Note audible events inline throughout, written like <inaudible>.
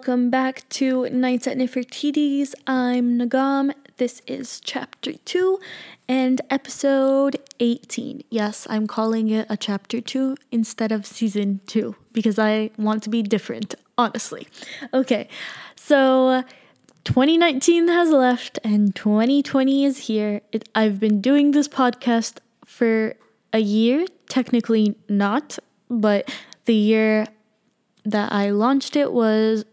welcome back to Nights at Nefertiti's. I'm Nagam. This is chapter 2 and episode 18. Yes, I'm calling it a chapter 2 instead of season 2 because I want to be different, honestly. Okay, so 2019 has left and 2020 is here. It, I've been doing this podcast for a year, technically not, but the year that I launched it was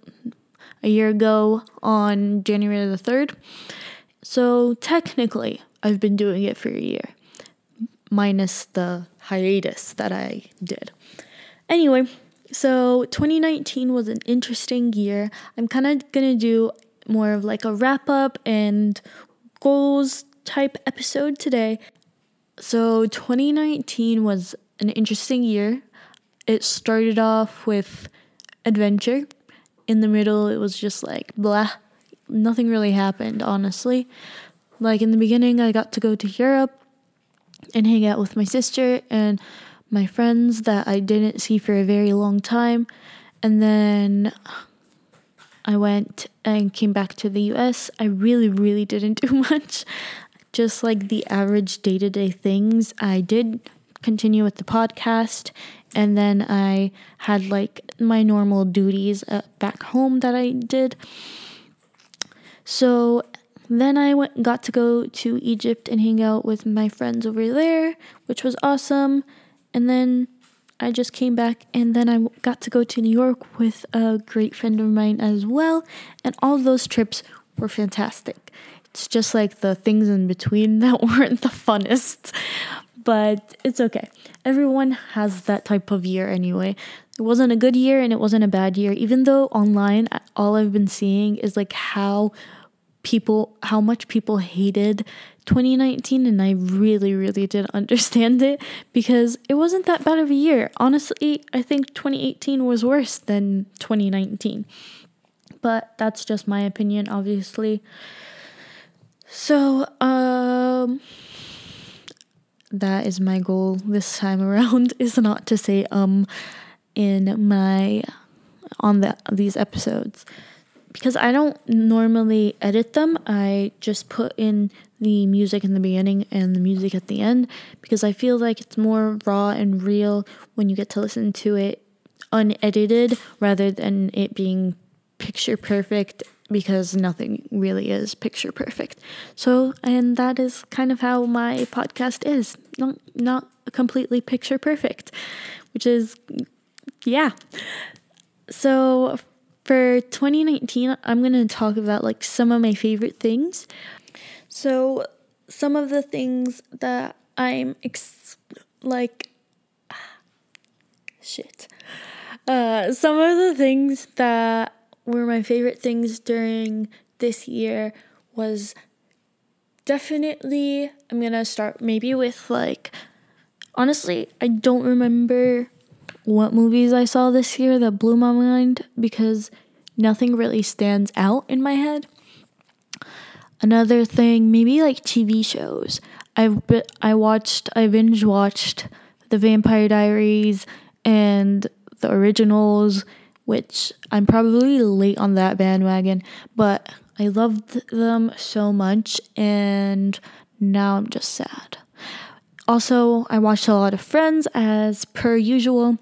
a year ago on January the 3rd. So technically, I've been doing it for a year, minus the hiatus that I did. Anyway, so 2019 was an interesting year. I'm kind of going to do more of like a wrap up and goals type episode today. So 2019 was an interesting year. It started off with adventure. In the middle, it was just like blah. Nothing really happened, honestly. Like in the beginning, I got to go to Europe and hang out with my sister and my friends that I didn't see for a very long time. And then I went and came back to the US. I really, really didn't <laughs> do much. Just like the average day to day things. I did continue with the podcast and then I had like my normal duties uh, back home that I did. So then I went got to go to Egypt and hang out with my friends over there, which was awesome. And then I just came back and then I got to go to New York with a great friend of mine as well, and all those trips were fantastic. It's just like the things in between <laughs> that weren't the funnest but it's okay. Everyone has that type of year anyway. It wasn't a good year and it wasn't a bad year, even though online, all I've been seeing is like how people, how much people hated 2019, and I really, really didn't <laughs> understand it because it wasn't that bad of a year. Honestly, I think 2018 was worse than 2019. But that's just my opinion, obviously. So, um, that is my goal this time around <laughs> is not to say um in my on the these episodes because I don't normally edit them. I just put in the music in the beginning and the music at the end because I feel like it's more raw and real when you get to listen to it unedited rather than it being picture perfect because nothing really is picture perfect. So, and that is kind of how my podcast is. Not not completely picture perfect, which is yeah. So, for 2019, I'm going to talk about like some of my favorite things. So, some of the things that I'm ex- like <sighs> shit. Uh, some of the things that were my favorite things during this year was definitely I'm gonna start maybe with like honestly I don't remember what movies I saw this year that blew my mind because nothing really stands out in my head. Another thing, maybe like TV shows. I've I watched I binge watched The Vampire Diaries and the originals which I'm probably late on that bandwagon, but I loved them so much and now I'm just sad. Also, I watched a lot of Friends as per usual.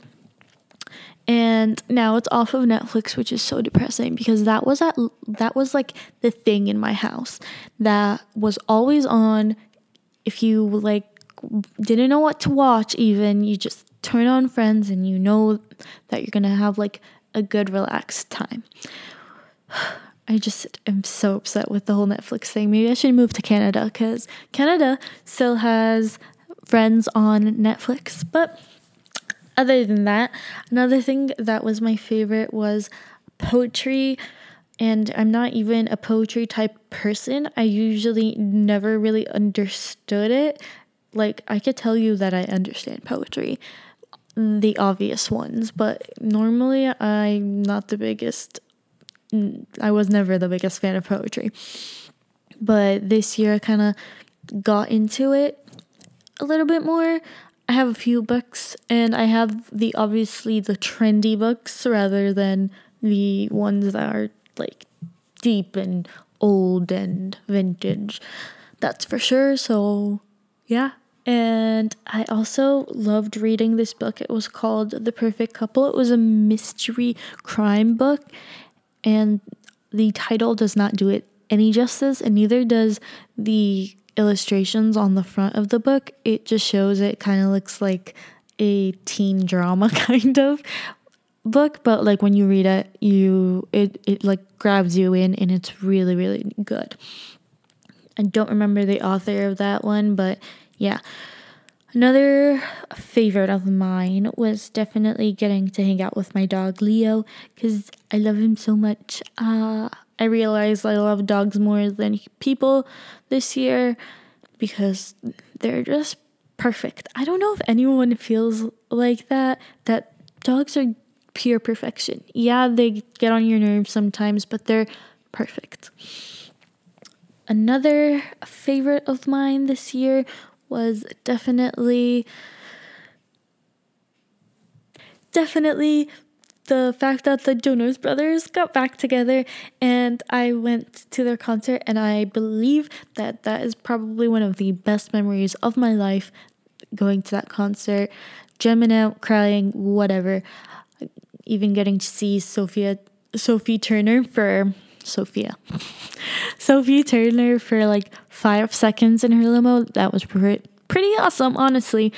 And now it's off of Netflix, which is so depressing because that was at that was like the thing in my house that was always on. If you like didn't know what to watch, even you just turn on Friends and you know that you're gonna have like a good relaxed time. <sighs> I just am so upset with the whole Netflix thing. Maybe I should move to Canada because Canada still has Friends on Netflix. But other than that, another thing that was my favorite was poetry. And I'm not even a poetry type person. I usually never really understood it. Like, I could tell you that I understand poetry the obvious ones, but normally I'm not the biggest. I was never the biggest fan of poetry. But this year I kind of got into it a little bit more. I have a few books and I have the obviously the trendy books rather than the ones that are like deep and old and vintage. That's for sure. So, yeah. And I also loved reading this book. It was called The Perfect Couple. It was a mystery crime book, and the title does not do it any justice, and neither does the illustrations on the front of the book. It just shows it kind of looks like a teen drama <laughs> kind of book, but like when you read it, you it it like grabs you in and it's really really good. I don't remember the author of that one, but yeah. Another favorite of mine was definitely getting to hang out with my dog Leo because I love him so much. Uh, I realized I love dogs more than people this year because they're just perfect. I don't know if anyone feels like that, that dogs are pure perfection. Yeah, they get on your nerves sometimes, but they're perfect. Another favorite of mine this year was definitely definitely the fact that the Jonas Brothers got back together and I went to their concert and I believe that that is probably one of the best memories of my life going to that concert, jamming out, crying, whatever. Even getting to see Sophia Sophie Turner for Sophia. <laughs> Sophie Turner for like five seconds in her limo. That was pretty, pretty awesome, honestly.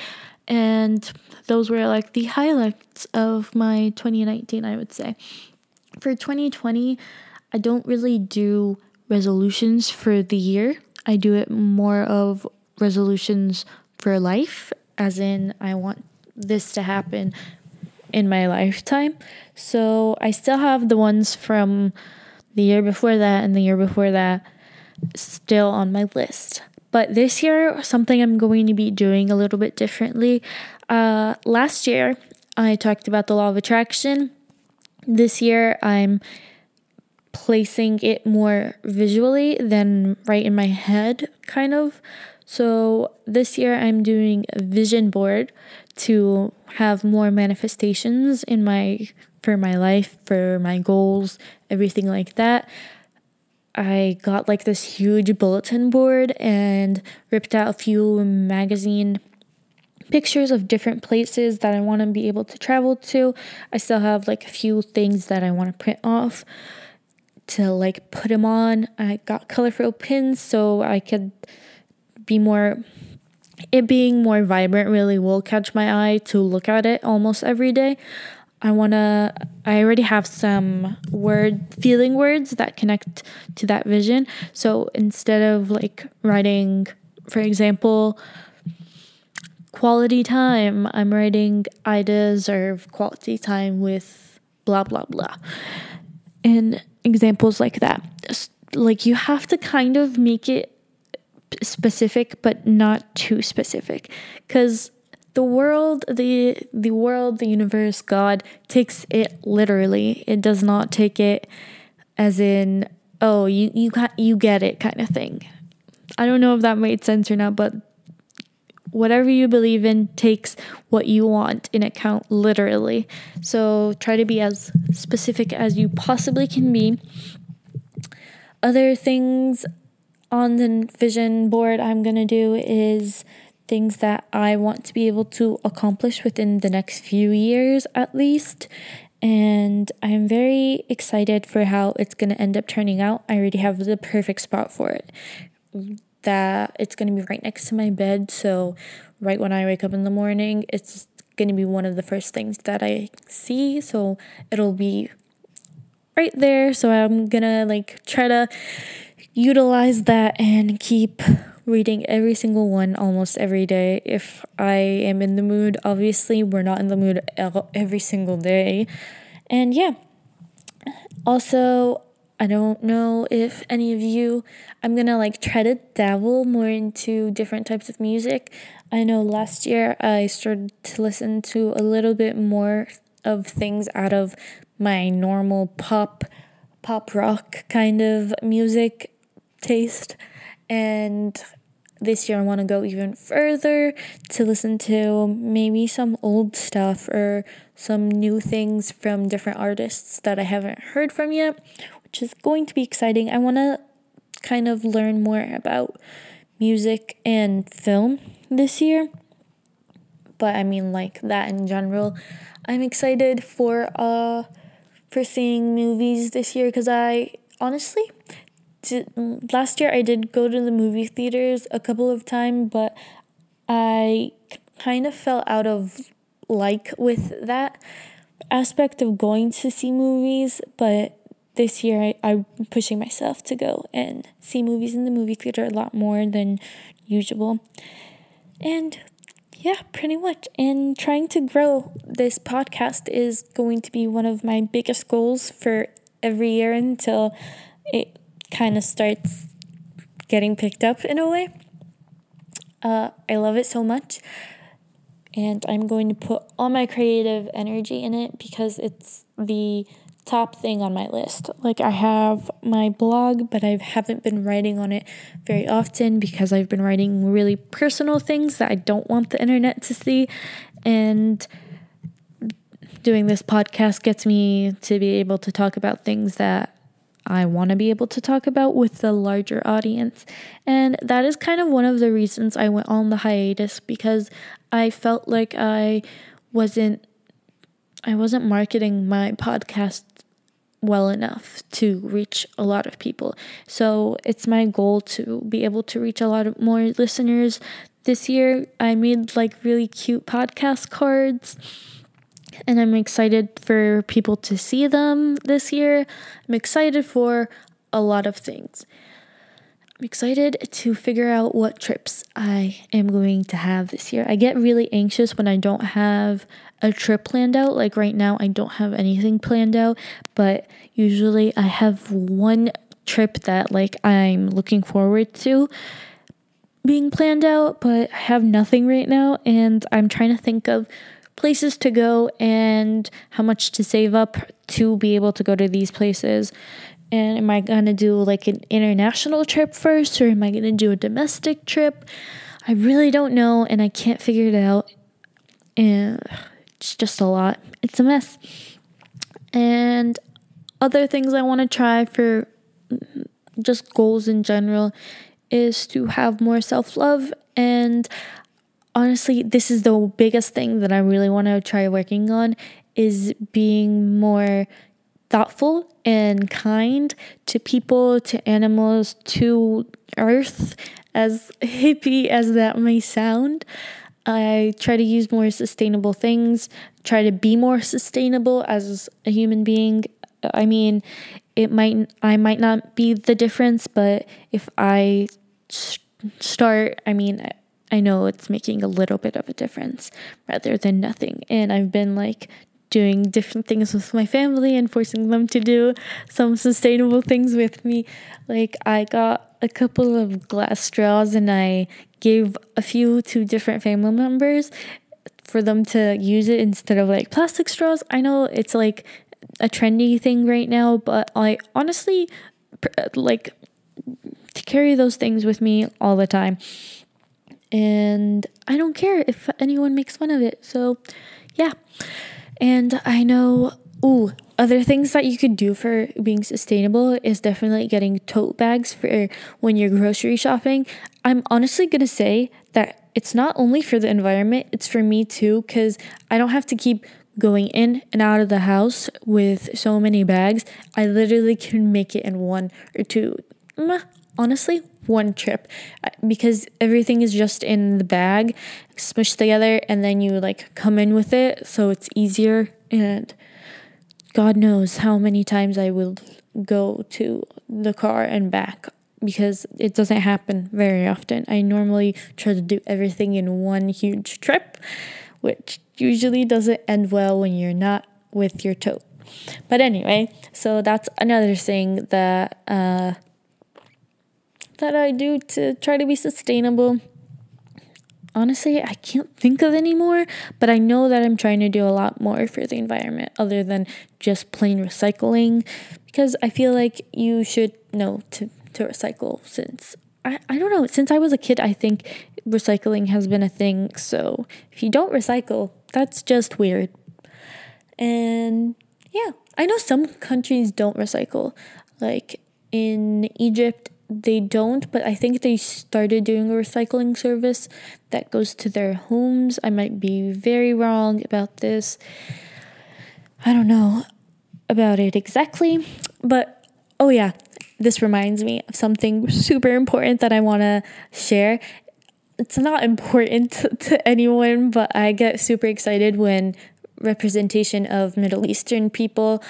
And those were like the highlights of my 2019, I would say. For 2020, I don't really do resolutions for the year. I do it more of resolutions for life, as in, I want this to happen in my lifetime. So I still have the ones from the year before that and the year before that still on my list. But this year, something I'm going to be doing a little bit differently. Uh, last year, I talked about the law of attraction. This year, I'm placing it more visually than right in my head, kind of. So this year, I'm doing a vision board to have more manifestations in my for my life, for my goals, everything like that. I got like this huge bulletin board and ripped out a few magazine pictures of different places that I want to be able to travel to. I still have like a few things that I want to print off to like put them on. I got colorful pins so I could be more it being more vibrant really will catch my eye to look at it almost every day. I want to, I already have some word, feeling words that connect to that vision. So instead of like writing, for example, quality time, I'm writing, I deserve quality time with blah, blah, blah. And examples like that. Like you have to kind of make it specific, but not too specific. Because the world the the world the universe god takes it literally. It does not take it as in oh you you you get it kind of thing. I don't know if that made sense or not but whatever you believe in takes what you want in account literally. So try to be as specific as you possibly can be. Other things on the vision board i'm going to do is things that I want to be able to accomplish within the next few years at least. And I'm very excited for how it's going to end up turning out. I already have the perfect spot for it. That it's going to be right next to my bed. So, right when I wake up in the morning, it's going to be one of the first things that I see. So, it'll be right there. So, I'm going to like try to utilize that and keep reading every single one almost every day if I am in the mood. Obviously, we're not in the mood every single day. And yeah. Also, I don't know if any of you, I'm gonna like try to dabble more into different types of music. I know last year I started to listen to a little bit more of things out of my normal pop, pop rock kind of music taste. And this year I want to go even further to listen to maybe some old stuff or some new things from different artists that I haven't heard from yet, which is going to be exciting. I want to kind of learn more about music and film this year. But I mean like that in general. I'm excited for uh for seeing movies this year cuz I honestly did, last year I did go to the movie theaters a couple of times, but I kind of fell out of like with that aspect of going to see movies, but this year I, I'm pushing myself to go and see movies in the movie theater a lot more than usual. And yeah, pretty much. And trying to grow this podcast is going to be one of my biggest goals for every year until kind of starts getting picked up in a way. Uh, I love it so much. And I'm going to put all my creative energy in it because it's the top thing on my list. Like, I have my blog, but I haven't been writing on it very often because I've been writing really personal things that I don't want the internet to see. And doing this podcast gets me to be able to talk about things that I want to be able to talk about with the larger audience. And that is kind of one of the reasons I went on the hiatus because I felt like I wasn't I wasn't marketing my podcast well enough to reach a lot of people. So it's my goal to be able to reach a lot of more listeners. This year I made like really cute podcast cards and I'm excited for people to see them this year. I'm excited for a lot of things. I'm excited to figure out what trips I am going to have this year. I get really anxious when I don't have a trip planned out. Like right now, I don't have anything planned out, but usually I have one trip that like I'm looking forward to being planned out, but I have nothing right now and I'm trying to think of places to go and how much to save up to be able to go to these places. And am I going to do like an international trip first or am I going to do a domestic trip? I really don't know and I can't figure it out. And it's just a lot. It's a mess. And other things I want to try for just goals in general is to have more self love and honestly, this is the biggest thing that I really want to try working on is being more thoughtful and kind to people, to animals, to earth, as hippie as that may sound. I try to use more sustainable things, try to be more sustainable as a human being. I mean, it might I might not be the difference, but if I start, I mean, I know it's making a little bit of a difference rather than nothing. And I've been like doing different things with my family and forcing them to do some sustainable things with me. Like I got a couple of glass straws and I gave a few to different family members for them to use it instead of like plastic straws. I know it's like a trendy thing right now, but I honestly like to carry those things with me all the time and I don't care if anyone makes fun of it. So, yeah. And I know, ooh, other things that you could do for being sustainable is definitely getting tote bags for when you're grocery shopping. I'm honestly going to say that it's not only for the environment, it's for me too, because I don't have to keep going in and out of the house with so many bags. I literally can make it in one or two, honestly, one trip uh, because everything is just in the bag, smushed together, and then you like come in with it, so it's easier. And God knows how many times I will go to the car and back because it doesn't happen very often. I normally try to do everything in one huge trip, which usually doesn't end well when you're not with your tote. But anyway, so that's another thing that uh, that I do to try to be sustainable. Honestly, I can't think of any more, but I know that I'm trying to do a lot more for the environment other than just plain recycling because I feel like you should know to, to recycle since I, I don't know. Since I was a kid, I think recycling has been a thing. So if you don't recycle, that's just weird. And yeah, I know some countries don't recycle. Like in Egypt, they don't, but I think they started doing a recycling service that goes to their homes. I might be very wrong about this. I don't know about it exactly, but oh yeah, this reminds me of something super important that I want to share. It's not important <laughs> to, anyone, but I get super excited when representation of Middle Eastern people,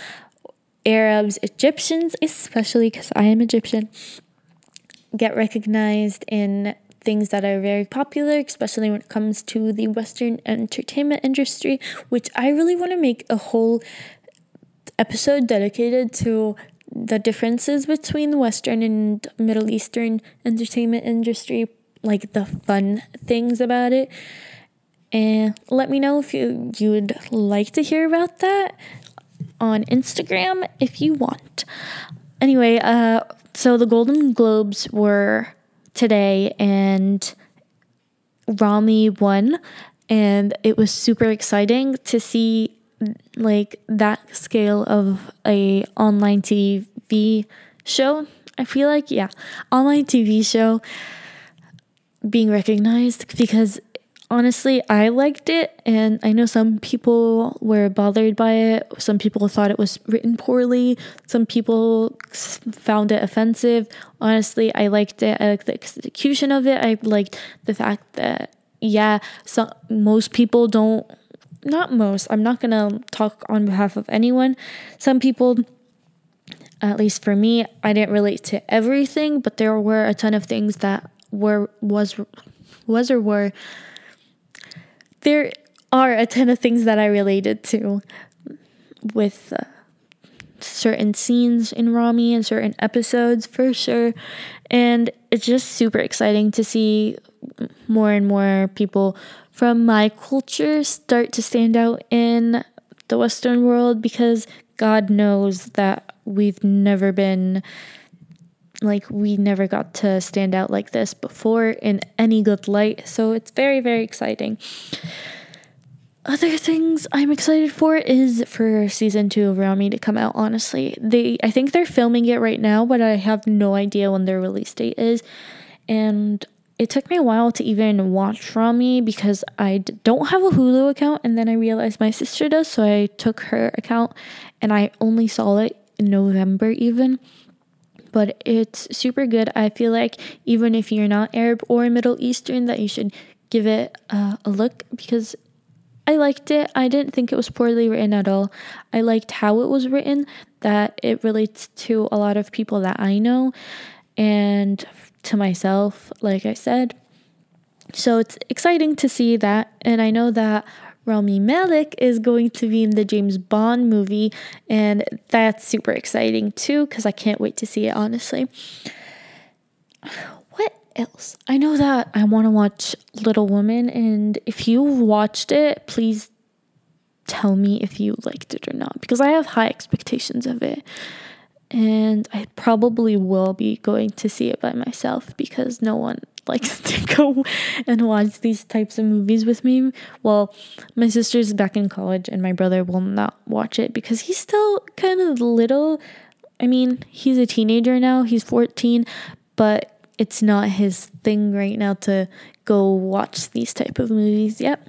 Arabs, Egyptians, especially because I am Egyptian, get recognized in things that are very popular, especially when it comes to the Western entertainment industry, which I really want to make a whole episode dedicated to the differences between the Western and Middle Eastern entertainment industry, like the fun things about it. And let me know if you, you would like to hear about that on Instagram if you want. Anyway, uh, so the Golden Globes were today, and Ramy won, and it was super exciting to see like that scale of a online TV show. I feel like yeah, online TV show being recognized because honestly, I liked it, and I know some people were bothered by it. Some people thought it was written poorly. Some people found it offensive. Honestly, I liked it. I liked the execution of it. I liked the fact that yeah, some most people don't. Not most. I'm not gonna talk on behalf of anyone. Some people at least for me, I didn't relate to everything, but there were a ton of things that were was was or were there are a ton of things that I related to with uh, certain scenes in Ramy and certain episodes for sure. And it's just super exciting to see more and more people from my culture start to stand out in the Western world because God knows that we've never been like we never got to stand out like this before in any good light. So it's very, very exciting. Other things I'm excited for is for season two of Ramy to come out. Honestly, they I think they're filming it right now, but I have no idea when their release date is. And it took me a while to even watch Ramy because I don't have a Hulu account, and then I realized my sister does, so I took her account, and I only saw it in November even but it's super good. I feel like even if you're not Arab or Middle Eastern, that you should give it uh, a look because I liked it. I didn't think it was poorly written at all. I liked how it was written, that it relates to a lot of people that I know and to myself, like I said. So it's exciting to see that. And I know that Rami Malek is going to be in the James Bond movie, and that's super exciting too because I can't wait to see it, honestly. <sighs> What else? I know that I want to watch Little Women, and if you've watched it, please tell me if you liked it or not because I have high expectations of it. And I probably will be going to see it by myself because no one <laughs> likes to go and watch these types of movies with me. Well, my sister's back in college and my brother will not watch it because he's still kind of little. I mean, he's a teenager now, he's 14, but it's not his thing right now to go watch these type of movies yet.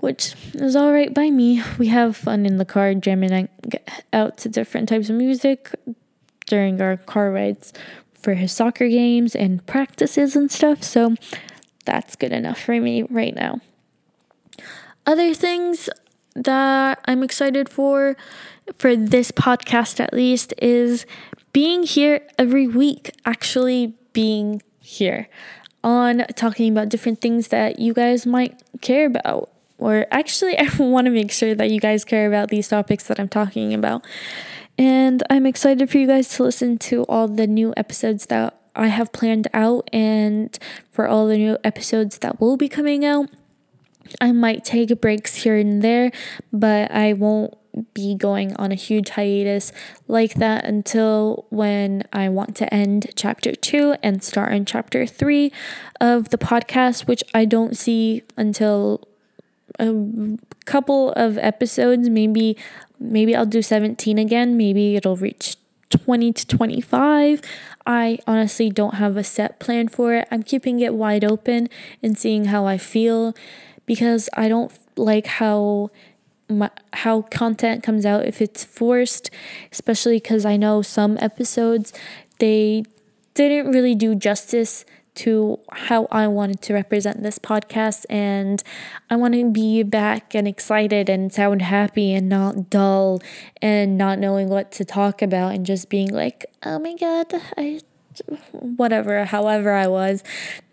Which is all right by me. We have fun in the car jamming out to different types of music during our car rides for his soccer games and practices and stuff. So that's good enough for me right now. Other things that I'm excited for, for this podcast at least, is being here every week, actually being here on talking about different things that you guys might care about. Or actually, <laughs> I want to make sure that you guys care about these topics that I'm talking about. And I'm excited for you guys to listen to all the new episodes that I have planned out and for all the new episodes that will be coming out. I might take breaks here and there, but I won't be going on a huge hiatus like that until when I want to end chapter two and start in chapter three of the podcast, which I don't see until a couple of episodes. Maybe, maybe I'll do 17 again. Maybe it'll reach 20 to 25. I honestly don't have a set plan for it. I'm keeping it wide open and seeing how I feel because I don't like how my, how content comes out if it's forced, especially because I know some episodes they didn't really do justice to how I wanted to represent this podcast. And I want to be back and excited and sound happy and not dull and not knowing what to talk about and just being like, oh my God, I <laughs> whatever, however I was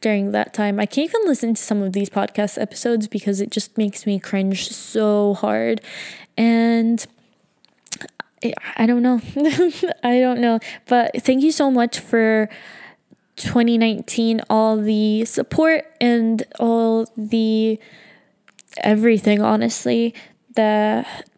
during that time. I can't even listen to some of these podcast episodes because it just makes me cringe so hard. And I don't know. <laughs> I don't know. But thank you so much for 2019, all the support and all the everything, honestly, that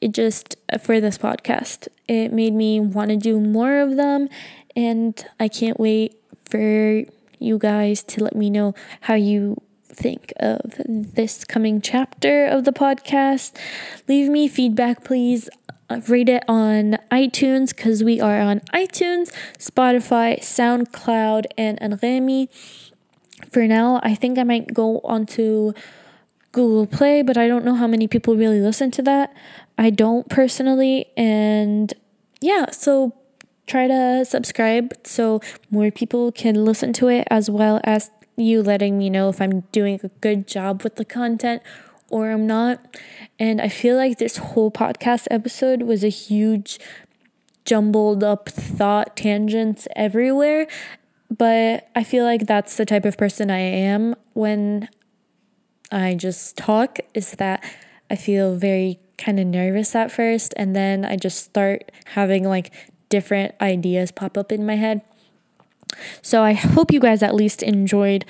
it just for this podcast. It made me want to do more of them and I can't wait for you guys to let me know how you think of this coming chapter of the podcast. Leave me feedback, please. Rate it on iTunes because we are on iTunes, Spotify, SoundCloud, and Anremi. For now, I think I might go onto Google Play, but I don't know how many people really listen to that. I don't personally, and yeah, so try to subscribe so more people can listen to it, as well as you letting me know if I'm doing a good job with the content or I'm not. And I feel like this whole podcast episode was a huge jumbled up thought tangents everywhere. But I feel like that's the type of person I am when I just talk, is that I feel very kind of nervous at first and then I just start having like different ideas pop up in my head. So I hope you guys at least enjoyed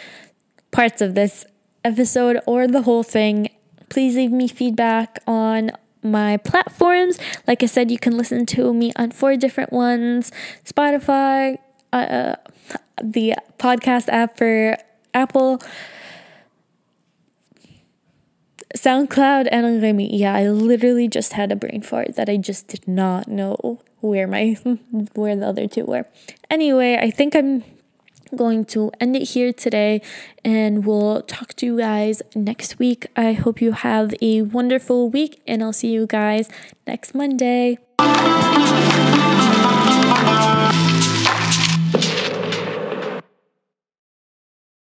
parts of this episode or the whole thing. Please leave me feedback on my platforms. Like I said, you can listen to me on four different ones Spotify, uh, uh the podcast app for Apple, SoundCloud, and Remy. Yeah, I literally just had a brain fart that I just did not know where my <laughs> where the other two were. Anyway, I think I'm going to end it here today and we'll talk to you guys next week. I hope you have a wonderful week and I'll see you guys next Monday.